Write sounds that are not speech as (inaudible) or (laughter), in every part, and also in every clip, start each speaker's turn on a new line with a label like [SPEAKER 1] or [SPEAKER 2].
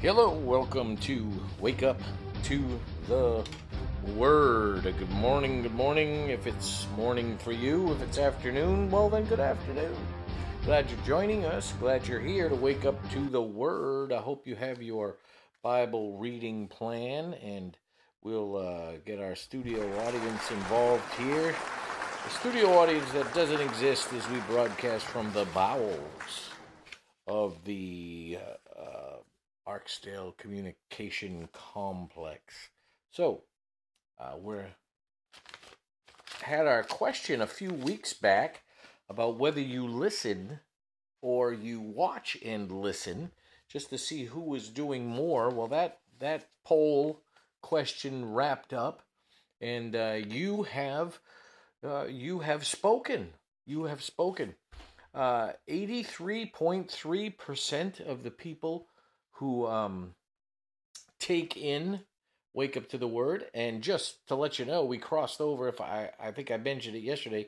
[SPEAKER 1] Hello, welcome to Wake Up to the Word. Good morning, good morning. If it's morning for you, if it's afternoon, well then good afternoon. Glad you're joining us. Glad you're here to wake up to the Word. I hope you have your Bible reading plan and we'll uh, get our studio audience involved here. The studio audience that doesn't exist as we broadcast from the bowels of the uh, Arksdale Communication Complex. So, uh, we're had our question a few weeks back about whether you listen or you watch and listen just to see who was doing more. Well, that that poll question wrapped up, and uh, you have uh, you have spoken. You have spoken. Uh, 83.3% of the people who um, take in Wake Up to the Word. And just to let you know, we crossed over, if I, I think I mentioned it yesterday,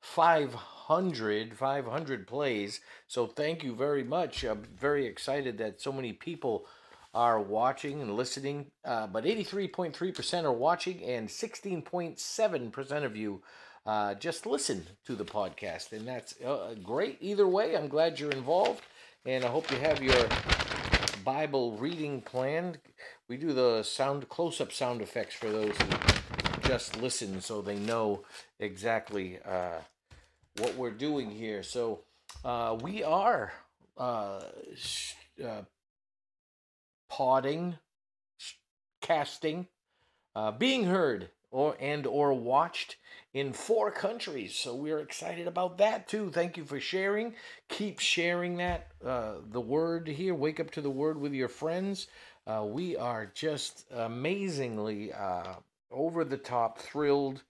[SPEAKER 1] 500, 500 plays. So thank you very much. I'm very excited that so many people are watching and listening. Uh, but 83.3% are watching, and 16.7% of you uh, just listen to the podcast. And that's uh, great either way. I'm glad you're involved, and I hope you have your Bible reading planned. We do the sound close up sound effects for those who just listen so they know exactly uh, what we're doing here. So uh, we are uh, uh, podding, casting, uh, being heard or and or watched in four countries. So we're excited about that too. Thank you for sharing. Keep sharing that uh, the word here. Wake up to the word with your friends. Uh, we are just amazingly uh, over the top thrilled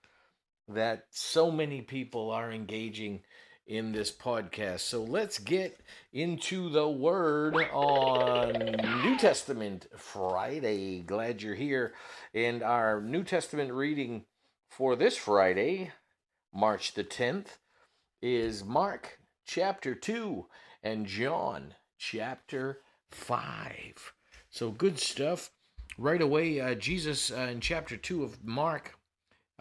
[SPEAKER 1] that so many people are engaging in this podcast. So let's get into the word on New Testament Friday. Glad you're here. And our New Testament reading for this Friday, March the 10th, is Mark chapter 2 and John chapter 5. So good stuff. Right away, uh, Jesus uh, in chapter 2 of Mark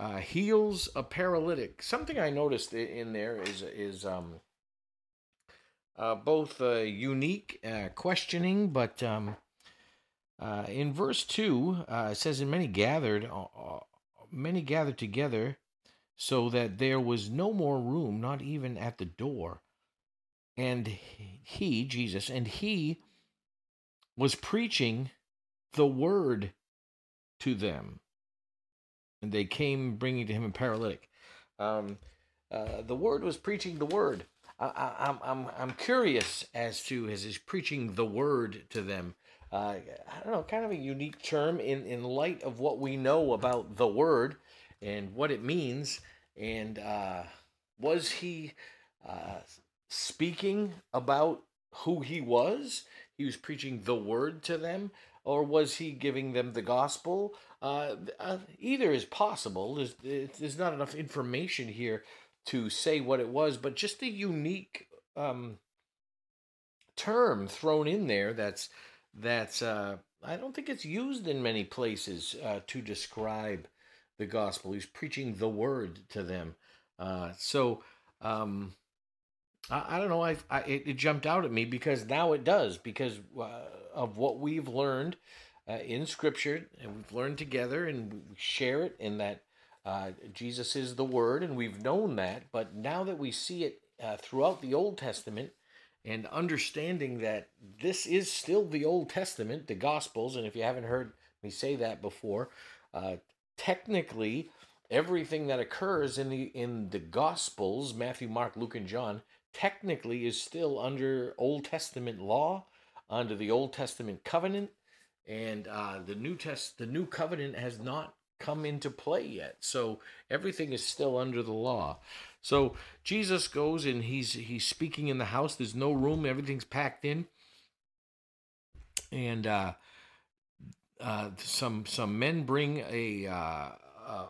[SPEAKER 1] uh, heals a paralytic. Something I noticed in there is is um, uh, both uh, unique uh, questioning, but um, uh, in verse two uh, it says, "And many gathered, many gathered together, so that there was no more room, not even at the door. And he, Jesus, and he was preaching the word to them." And they came bringing to him a paralytic. Um, uh, the word was preaching the word. I, am I'm, I'm, I'm curious as to as he's preaching the word to them. Uh, I don't know, kind of a unique term in, in light of what we know about the word and what it means. And uh, was he uh, speaking about who he was? He was preaching the word to them, or was he giving them the gospel? Uh, uh, either is possible. There's, there's not enough information here to say what it was, but just a unique um, term thrown in there that's that's uh, I don't think it's used in many places uh, to describe the gospel. He's preaching the word to them. Uh, so um, I, I, don't know. I, I it, it, jumped out at me because now it does because uh, of what we've learned uh, in Scripture, and we've learned together, and we share it in that uh, Jesus is the Word, and we've known that. But now that we see it uh, throughout the Old Testament, and understanding that this is still the Old Testament, the Gospels, and if you haven't heard me say that before, uh, technically everything that occurs in the in the Gospels, Matthew, Mark, Luke, and John, technically is still under Old Testament law, under the Old Testament covenant, and uh, the new test the new covenant has not come into play yet. So everything is still under the law. So jesus goes and he's he's speaking in the house. There's no room. Everything's packed in. And uh, uh, some some men bring a, uh, a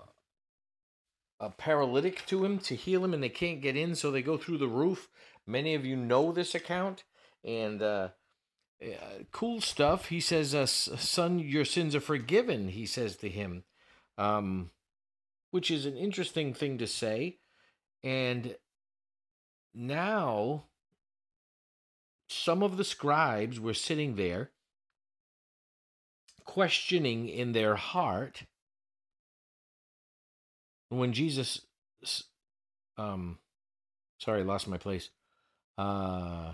[SPEAKER 1] a paralytic to him to heal him and they can't get in so they go through the roof. Many of you know this account. And uh, uh, cool stuff. He says, uh, "Son, your sins are forgiven." He says to him, um, which is an interesting thing to say. And now, some of the scribes were sitting there, questioning in their heart. When Jesus, um, sorry, lost my place. Uh,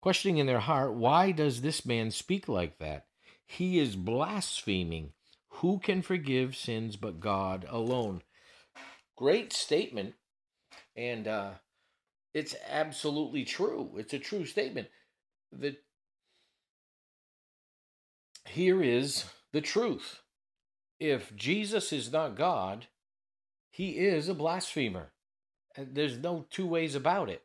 [SPEAKER 1] questioning in their heart, why does this man speak like that? He is blaspheming. Who can forgive sins but God alone? Great statement. And uh, it's absolutely true. It's a true statement. That here is the truth. If Jesus is not God, he is a blasphemer. There's no two ways about it.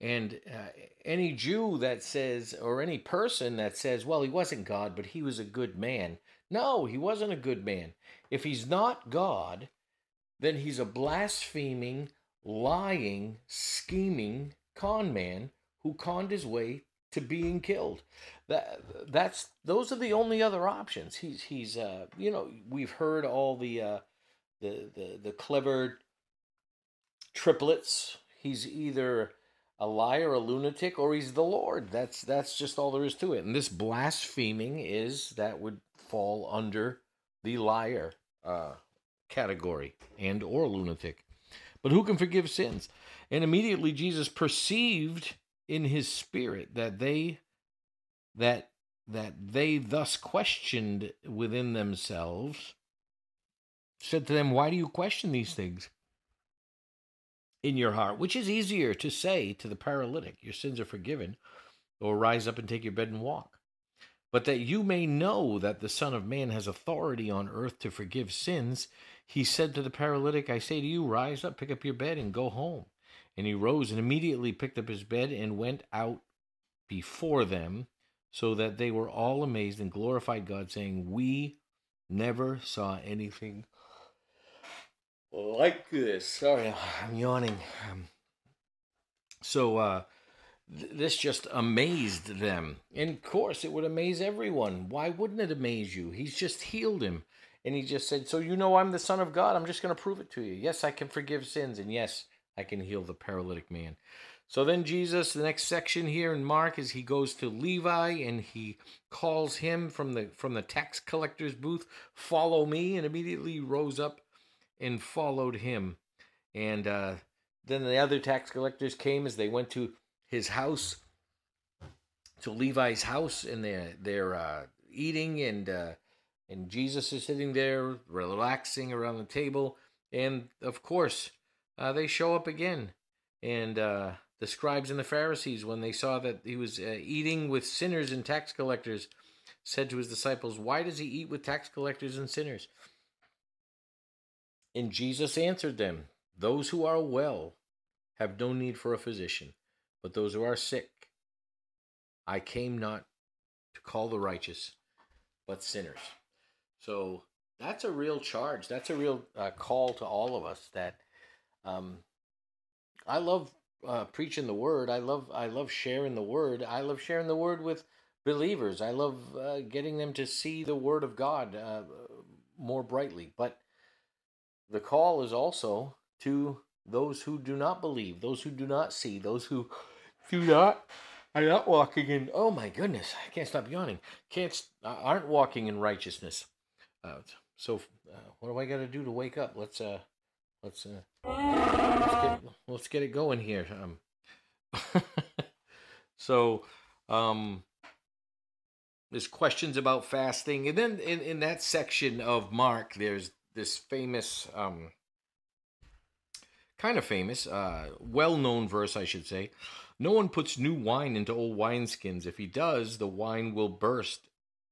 [SPEAKER 1] And uh, any Jew that says, or any person that says, well, he wasn't God, but he was a good man. No, he wasn't a good man. If he's not God, then he's a blaspheming, lying, scheming con man who conned his way to being killed. That that's those are the only other options. He's he's uh you know we've heard all the uh the the the clever triplets. He's either a liar, a lunatic, or he's the Lord. That's that's just all there is to it. And this blaspheming is that would fall under the liar uh, category and or lunatic. But who can forgive sins? And immediately Jesus perceived in his spirit that they that that they thus questioned within themselves said to them why do you question these things in your heart, which is easier to say to the paralytic, Your sins are forgiven, or rise up and take your bed and walk. But that you may know that the Son of Man has authority on earth to forgive sins, he said to the paralytic, I say to you, rise up, pick up your bed, and go home. And he rose and immediately picked up his bed and went out before them, so that they were all amazed and glorified God, saying, We never saw anything like this. Sorry, I'm yawning. Um, so uh, th- this just amazed them. And of course, it would amaze everyone. Why wouldn't it amaze you? He's just healed him. And he just said, So you know I'm the Son of God. I'm just going to prove it to you. Yes, I can forgive sins. And yes, I can heal the paralytic man. So then Jesus, the next section here in Mark is he goes to Levi and he calls him from the from the tax collector's booth, "Follow me," and immediately rose up and followed him. And uh, then the other tax collectors came as they went to his house, to Levi's house, and they're they're uh, eating, and uh, and Jesus is sitting there relaxing around the table, and of course uh, they show up again, and uh, the scribes and the Pharisees, when they saw that he was uh, eating with sinners and tax collectors, said to his disciples, "Why does he eat with tax collectors and sinners?" And Jesus answered them, Those who are well have no need for a physician, but those who are sick. I came not to call the righteous, but sinners. So that's a real charge. That's a real uh, call to all of us. That um, I love uh, preaching the word. I love I love sharing the word. I love sharing the word with believers. I love uh, getting them to see the word of God uh, more brightly. But the call is also to those who do not believe, those who do not see, those who do not are not walking in. Oh my goodness, I can't stop yawning. Can't uh, aren't walking in righteousness. Uh, so uh, what do I got to do to wake up? Let's uh, let's uh, let's get, let's get it going here. Um, (laughs) so um, there's questions about fasting, and then in in that section of Mark, there's this famous, um, kind of famous, uh, well known verse, I should say. No one puts new wine into old wineskins. If he does, the wine will burst,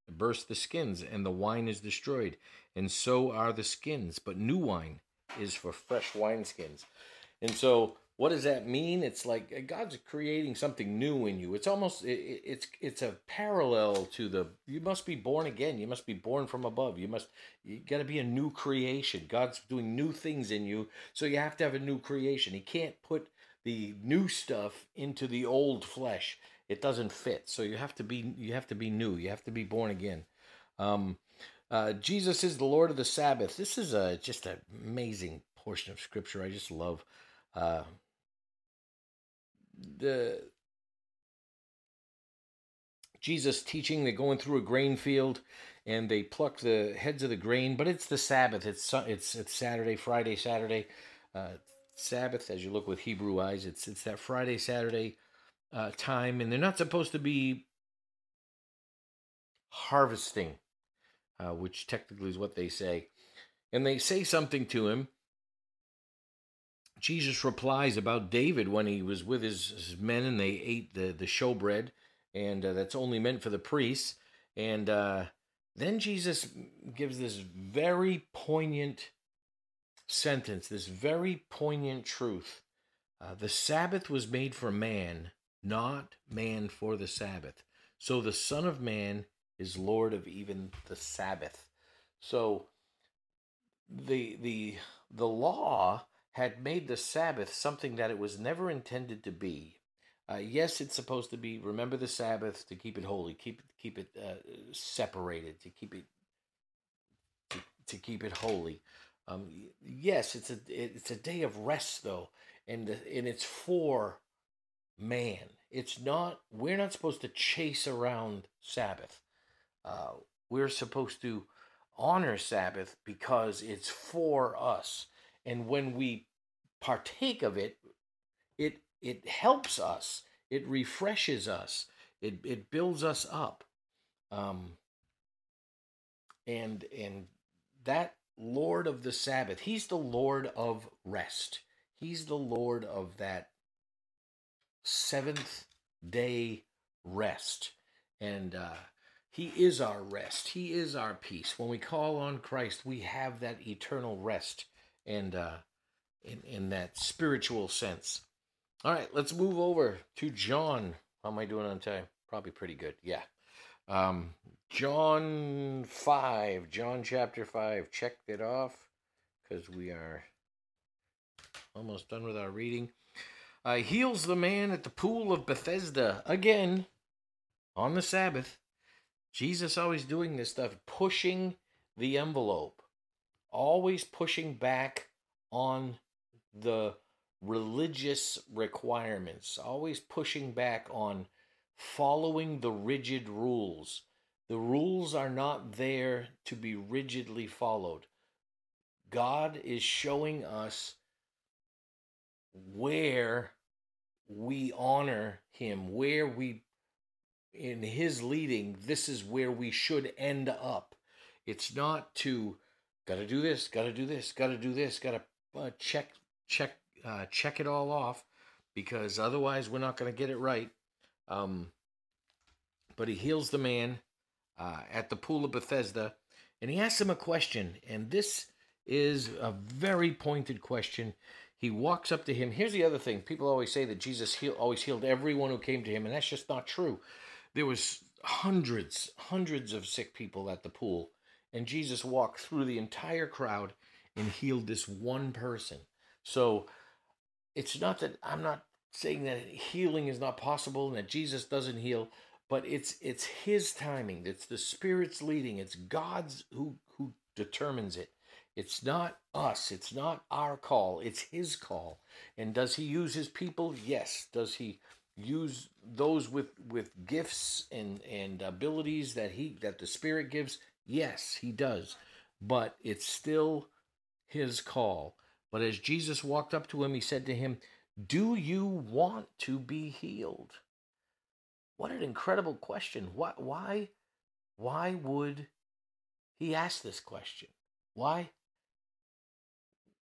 [SPEAKER 1] burst the skins, and the wine is destroyed. And so are the skins. But new wine is for fresh wineskins. And so what does that mean? It's like uh, God's creating something new in you. It's almost it, it's it's a parallel to the you must be born again. You must be born from above. You must you got to be a new creation. God's doing new things in you, so you have to have a new creation. He can't put the new stuff into the old flesh. It doesn't fit. So you have to be you have to be new. You have to be born again. Um, uh, Jesus is the Lord of the Sabbath. This is a just an amazing portion of Scripture. I just love uh, the Jesus teaching. They're going through a grain field, and they pluck the heads of the grain. But it's the Sabbath. It's it's it's Saturday, Friday, Saturday. Uh, Sabbath, as you look with Hebrew eyes, it's it's that Friday, Saturday uh, time, and they're not supposed to be harvesting, uh, which technically is what they say. And they say something to him. Jesus replies about David when he was with his, his men and they ate the, the showbread, and uh, that's only meant for the priests. And uh, then Jesus gives this very poignant sentence, this very poignant truth. Uh, the Sabbath was made for man, not man for the Sabbath. So the Son of Man is Lord of even the Sabbath. So the the the law had made the Sabbath something that it was never intended to be. Uh, yes, it's supposed to be remember the Sabbath to keep it holy, keep keep it uh, separated, to keep it to, to keep it holy. Um, yes, it's a it's a day of rest though, and and it's for man. It's not. We're not supposed to chase around Sabbath. Uh, we're supposed to honor Sabbath because it's for us, and when we partake of it, it it helps us. It refreshes us. It it builds us up. Um, and and that Lord of the Sabbath. He's the Lord of rest. He's the Lord of that seventh day rest. And uh, He is our rest. He is our peace. When we call on Christ, we have that eternal rest and uh, in, in that spiritual sense. All right, let's move over to John. How am I doing on time? Probably pretty good. Yeah. Um, John 5, John chapter 5. Checked it off because we are almost done with our reading. Uh, heals the man at the pool of Bethesda again on the Sabbath. Jesus always doing this stuff, pushing the envelope, always pushing back on the religious requirements, always pushing back on following the rigid rules. The rules are not there to be rigidly followed. God is showing us where we honor Him, where we, in His leading, this is where we should end up. It's not to, got to do this, got to do this, got to do this, got to uh, check, check, uh, check it all off, because otherwise we're not going to get it right. Um, but he heals the man uh, at the pool of Bethesda, and he asks him a question. And this is a very pointed question. He walks up to him. Here's the other thing: people always say that Jesus heal, always healed everyone who came to him, and that's just not true. There was hundreds, hundreds of sick people at the pool, and Jesus walked through the entire crowd and healed this one person. So it's not that I'm not saying that healing is not possible and that Jesus doesn't heal, but it's it's his timing. It's the spirit's leading. It's God's who who determines it. It's not us. It's not our call. It's his call. And does he use his people? Yes. Does he use those with with gifts and and abilities that he that the spirit gives? Yes, he does. But it's still his call. But as Jesus walked up to him, he said to him, do you want to be healed? What an incredible question. Why, why, why would he ask this question? Why?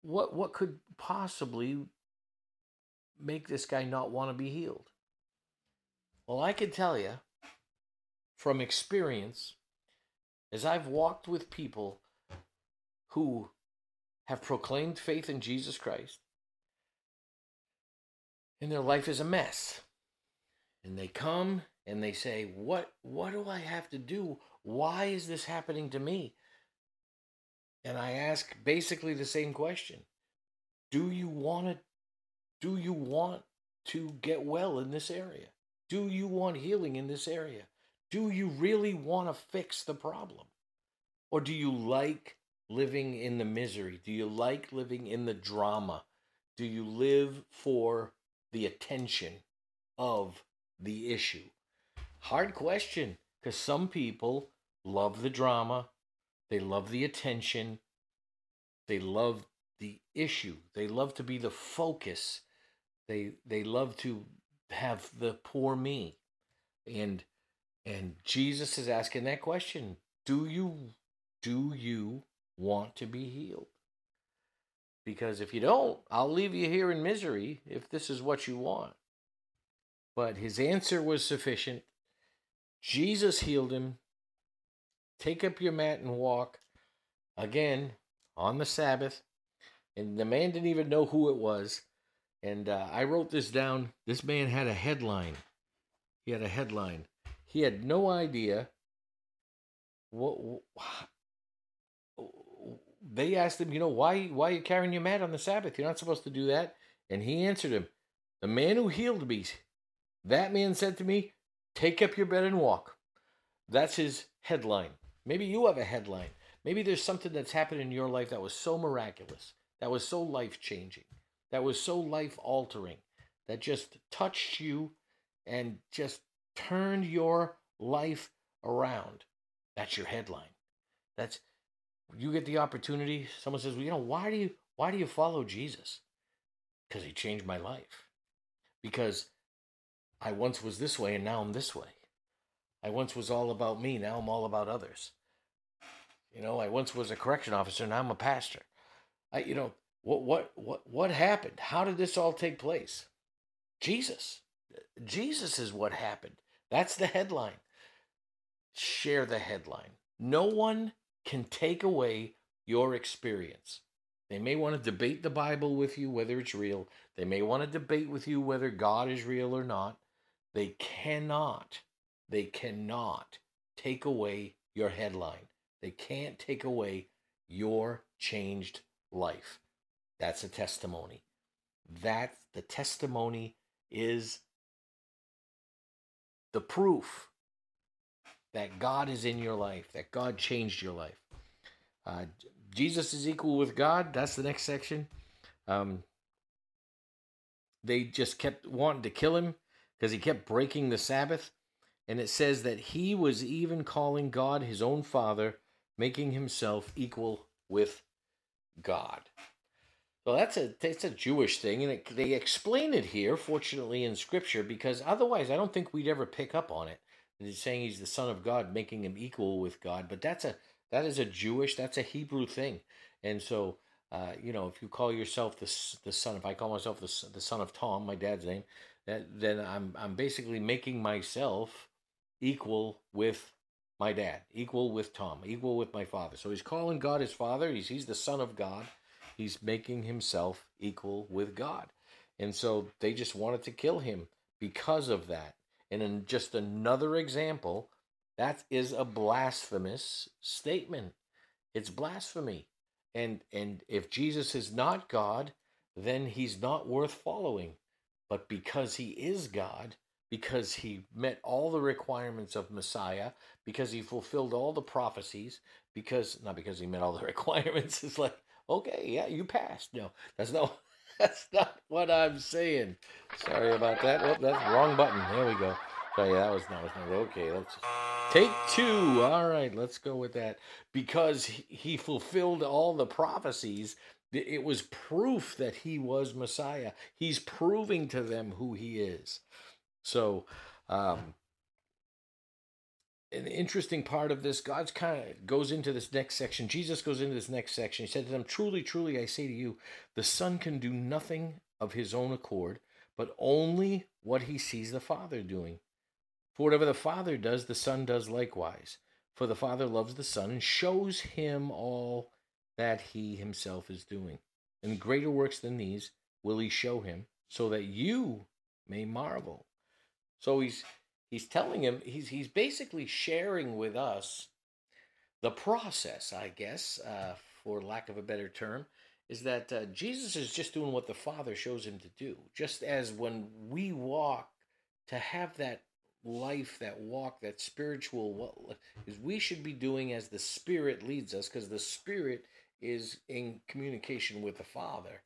[SPEAKER 1] What, what could possibly make this guy not want to be healed? Well, I can tell you from experience, as I've walked with people who have proclaimed faith in Jesus Christ, and their life is a mess. And they come and they say, "What what do I have to do? Why is this happening to me?" And I ask basically the same question. Do you want to Do you want to get well in this area? Do you want healing in this area? Do you really want to fix the problem? Or do you like living in the misery? Do you like living in the drama? Do you live for the attention of the issue? Hard question because some people love the drama, they love the attention, they love the issue, they love to be the focus, they they love to have the poor me. And and Jesus is asking that question, do you do you want to be healed? Because if you don't, I'll leave you here in misery if this is what you want. But his answer was sufficient. Jesus healed him. Take up your mat and walk. Again, on the Sabbath. And the man didn't even know who it was. And uh, I wrote this down. This man had a headline. He had a headline. He had no idea what. They asked him, you know, why why are you carrying your mat on the Sabbath? You're not supposed to do that. And he answered him, the man who healed me, that man said to me, take up your bed and walk. That's his headline. Maybe you have a headline. Maybe there's something that's happened in your life that was so miraculous, that was so life changing, that was so life altering, that just touched you and just turned your life around. That's your headline. That's you get the opportunity. Someone says, "Well, you know, why do you why do you follow Jesus?" Because he changed my life. Because I once was this way and now I'm this way. I once was all about me, now I'm all about others. You know, I once was a correction officer, now I'm a pastor. I you know, what what what what happened? How did this all take place? Jesus. Jesus is what happened. That's the headline. Share the headline. No one can take away your experience. They may want to debate the Bible with you, whether it's real. They may want to debate with you whether God is real or not. They cannot, they cannot take away your headline. They can't take away your changed life. That's a testimony. That the testimony is the proof that God is in your life, that God changed your life. Uh, Jesus is equal with God. That's the next section. Um, they just kept wanting to kill him because he kept breaking the Sabbath. And it says that he was even calling God his own father, making himself equal with God. So that's a that's a Jewish thing, and it, they explain it here, fortunately, in Scripture, because otherwise, I don't think we'd ever pick up on it. He's saying he's the Son of God, making him equal with God, but that's a that is a Jewish, that's a Hebrew thing, and so uh, you know, if you call yourself the the son, if I call myself the the son of Tom, my dad's name, that then I'm I'm basically making myself equal with my dad, equal with Tom, equal with my father. So he's calling God his father. He's he's the son of God he's making himself equal with God. And so they just wanted to kill him because of that. And in just another example, that is a blasphemous statement. It's blasphemy. And and if Jesus is not God, then he's not worth following. But because he is God, because he met all the requirements of Messiah, because he fulfilled all the prophecies, because not because he met all the (laughs) requirements, it's like okay, yeah, you passed. No, that's no, (laughs) that's not what I'm saying. Sorry about that. Oh, that's wrong button. There we go. So yeah, that was not. Okay, let's take two. All right, let's go with that because he fulfilled all the prophecies. It was proof that he was Messiah. He's proving to them who he is. So, um, an interesting part of this, God's kind of goes into this next section. Jesus goes into this next section. He said to them, Truly, truly, I say to you, the Son can do nothing of his own accord, but only what he sees the Father doing. For whatever the Father does, the Son does likewise. For the Father loves the Son and shows him all that he himself is doing. And greater works than these will he show him, so that you may marvel. So he's he's telling him he's he's basically sharing with us the process, I guess, uh, for lack of a better term, is that uh, Jesus is just doing what the Father shows him to do. Just as when we walk to have that life, that walk, that spiritual, is we should be doing as the Spirit leads us, because the Spirit is in communication with the Father.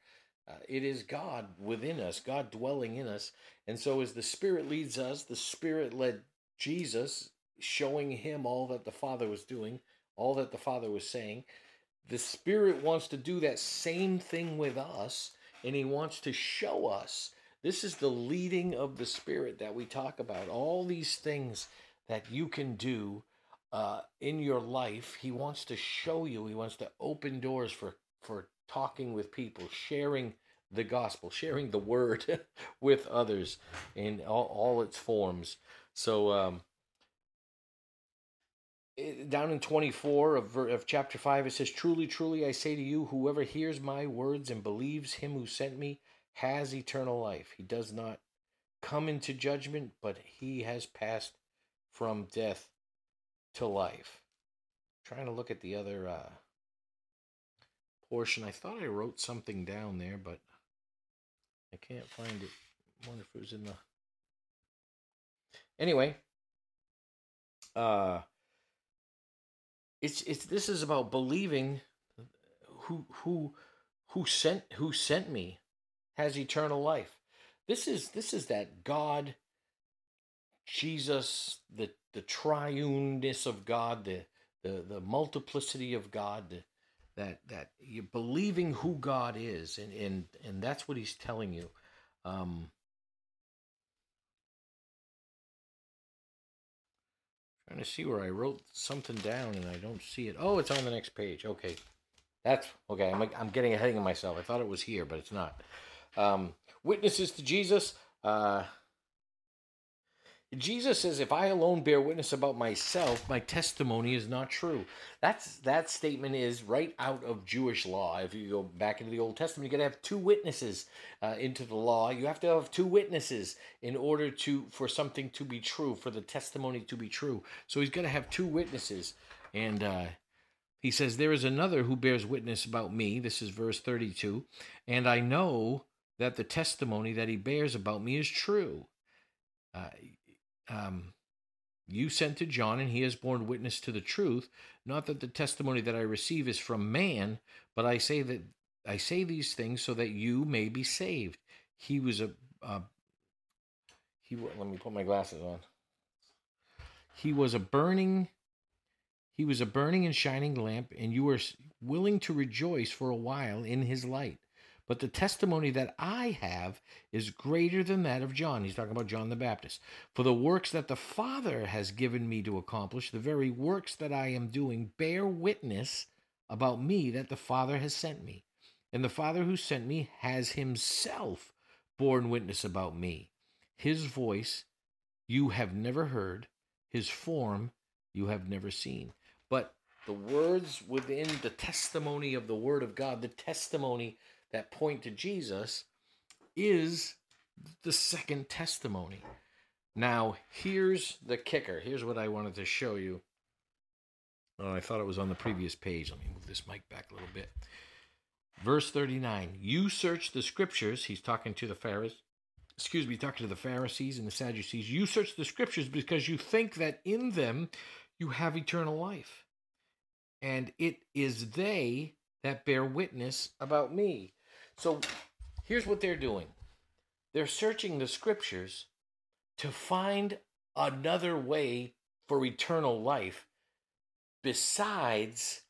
[SPEAKER 1] Uh, it is God within us, God dwelling in us. And so, as the Spirit leads us, the Spirit led Jesus, showing him all that the Father was doing, all that the Father was saying. The Spirit wants to do that same thing with us, and He wants to show us. This is the leading of the Spirit that we talk about. All these things that you can do uh, in your life, He wants to show you. He wants to open doors for for talking with people, sharing the gospel, sharing the word (laughs) with others in all, all its forms. So um, down in 24 of, of chapter 5 it says truly truly i say to you whoever hears my words and believes him who sent me has eternal life he does not come into judgment but he has passed from death to life I'm trying to look at the other uh, portion i thought i wrote something down there but i can't find it I wonder if it was in the anyway uh it's it's this is about believing who who who sent who sent me has eternal life. This is this is that God Jesus the the triuneness of God, the the the multiplicity of God, the, that that you believing who God is and and and that's what he's telling you. Um Trying to see where I wrote something down and I don't see it. Oh, it's on the next page. Okay. That's okay. I'm, I'm getting ahead of myself. I thought it was here, but it's not. Um, witnesses to Jesus. Uh, Jesus says, "If I alone bear witness about myself, my testimony is not true." That's that statement is right out of Jewish law. If you go back into the Old Testament, you got to have two witnesses uh, into the law. You have to have two witnesses in order to for something to be true, for the testimony to be true. So he's got to have two witnesses, and uh, he says, "There is another who bears witness about me." This is verse thirty-two, and I know that the testimony that he bears about me is true. Uh, um, you sent to John, and he has borne witness to the truth. Not that the testimony that I receive is from man, but I say that I say these things so that you may be saved. He was a uh, he. Let me put my glasses on. He was a burning. He was a burning and shining lamp, and you were willing to rejoice for a while in his light. But the testimony that I have is greater than that of John. He's talking about John the Baptist. For the works that the Father has given me to accomplish, the very works that I am doing, bear witness about me that the Father has sent me. And the Father who sent me has himself borne witness about me. His voice you have never heard, his form you have never seen. But the words within the testimony of the Word of God, the testimony that point to Jesus is the second testimony. Now, here's the kicker. Here's what I wanted to show you. Oh, I thought it was on the previous page. Let me move this mic back a little bit. Verse 39 You search the scriptures. He's talking to the Pharisees. Excuse me, talking to the Pharisees and the Sadducees. You search the scriptures because you think that in them you have eternal life. And it is they that bear witness about me. So here's what they're doing they're searching the scriptures to find another way for eternal life besides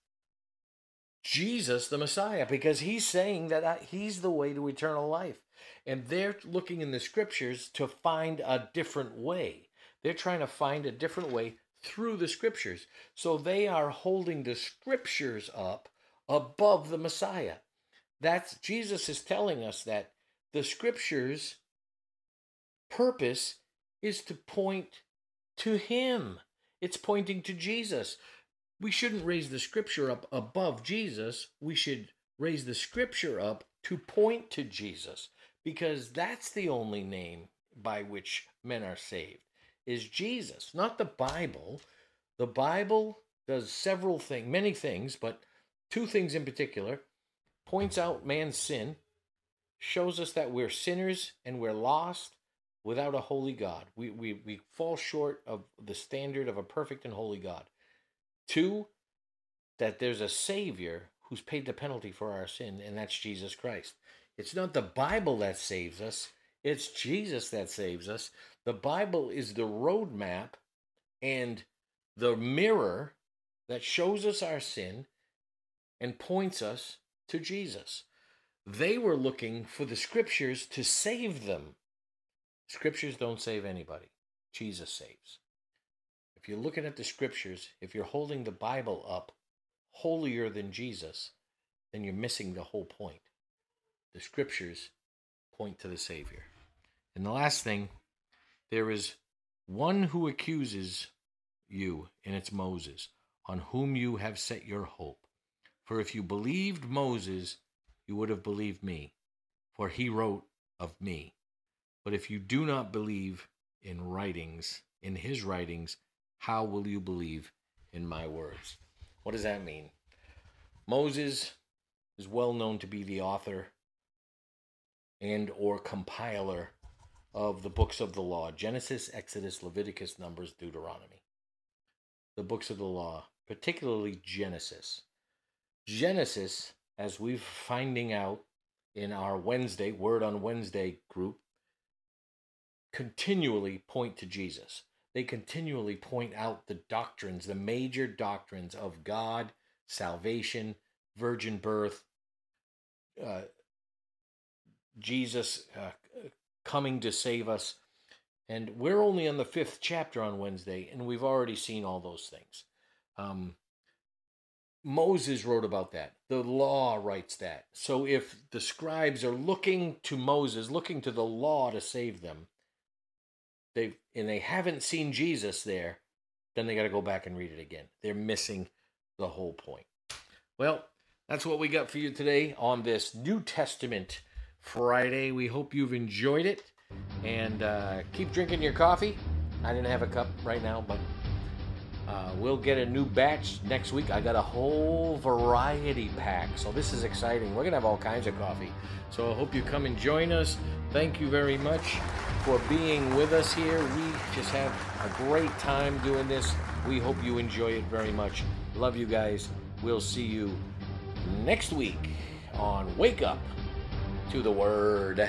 [SPEAKER 1] Jesus, the Messiah, because he's saying that uh, he's the way to eternal life. And they're looking in the scriptures to find a different way. They're trying to find a different way through the scriptures. So they are holding the scriptures up above the Messiah. That's Jesus is telling us that the scriptures purpose is to point to him. It's pointing to Jesus. We shouldn't raise the scripture up above Jesus. We should raise the scripture up to point to Jesus because that's the only name by which men are saved is Jesus, not the Bible. The Bible does several things, many things, but two things in particular points out man's sin, shows us that we're sinners and we're lost without a holy God. We, we, we fall short of the standard of a perfect and holy God. Two, that there's a Savior who's paid the penalty for our sin, and that's Jesus Christ. It's not the Bible that saves us, it's Jesus that saves us. The Bible is the roadmap and the mirror that shows us our sin and points us to Jesus. They were looking for the scriptures to save them. Scriptures don't save anybody, Jesus saves. If you're looking at the scriptures, if you're holding the Bible up holier than Jesus, then you're missing the whole point. The scriptures point to the Savior. And the last thing, there is one who accuses you, and it's Moses, on whom you have set your hope. For if you believed Moses, you would have believed me, for he wrote of me. But if you do not believe in writings, in his writings, how will you believe in my words? What does that mean? Moses is well known to be the author and or compiler of the books of the law Genesis, Exodus, Leviticus, Numbers, Deuteronomy. The books of the law, particularly Genesis. Genesis, as we're finding out in our Wednesday, Word on Wednesday group, continually point to Jesus. They continually point out the doctrines, the major doctrines of God, salvation, virgin birth, uh, Jesus uh, coming to save us. And we're only on the fifth chapter on Wednesday, and we've already seen all those things. Um, Moses wrote about that. The law writes that. So if the scribes are looking to Moses, looking to the law to save them, they and they haven't seen Jesus there, then they got to go back and read it again. They're missing the whole point. Well, that's what we got for you today on this New Testament Friday. We hope you've enjoyed it and uh, keep drinking your coffee. I didn't have a cup right now, but uh, we'll get a new batch next week. I got a whole variety pack, so this is exciting. We're gonna have all kinds of coffee. So I hope you come and join us. Thank you very much for being with us here. We just have a great time doing this. We hope you enjoy it very much. Love you guys. We'll see you next week on Wake Up to the Word.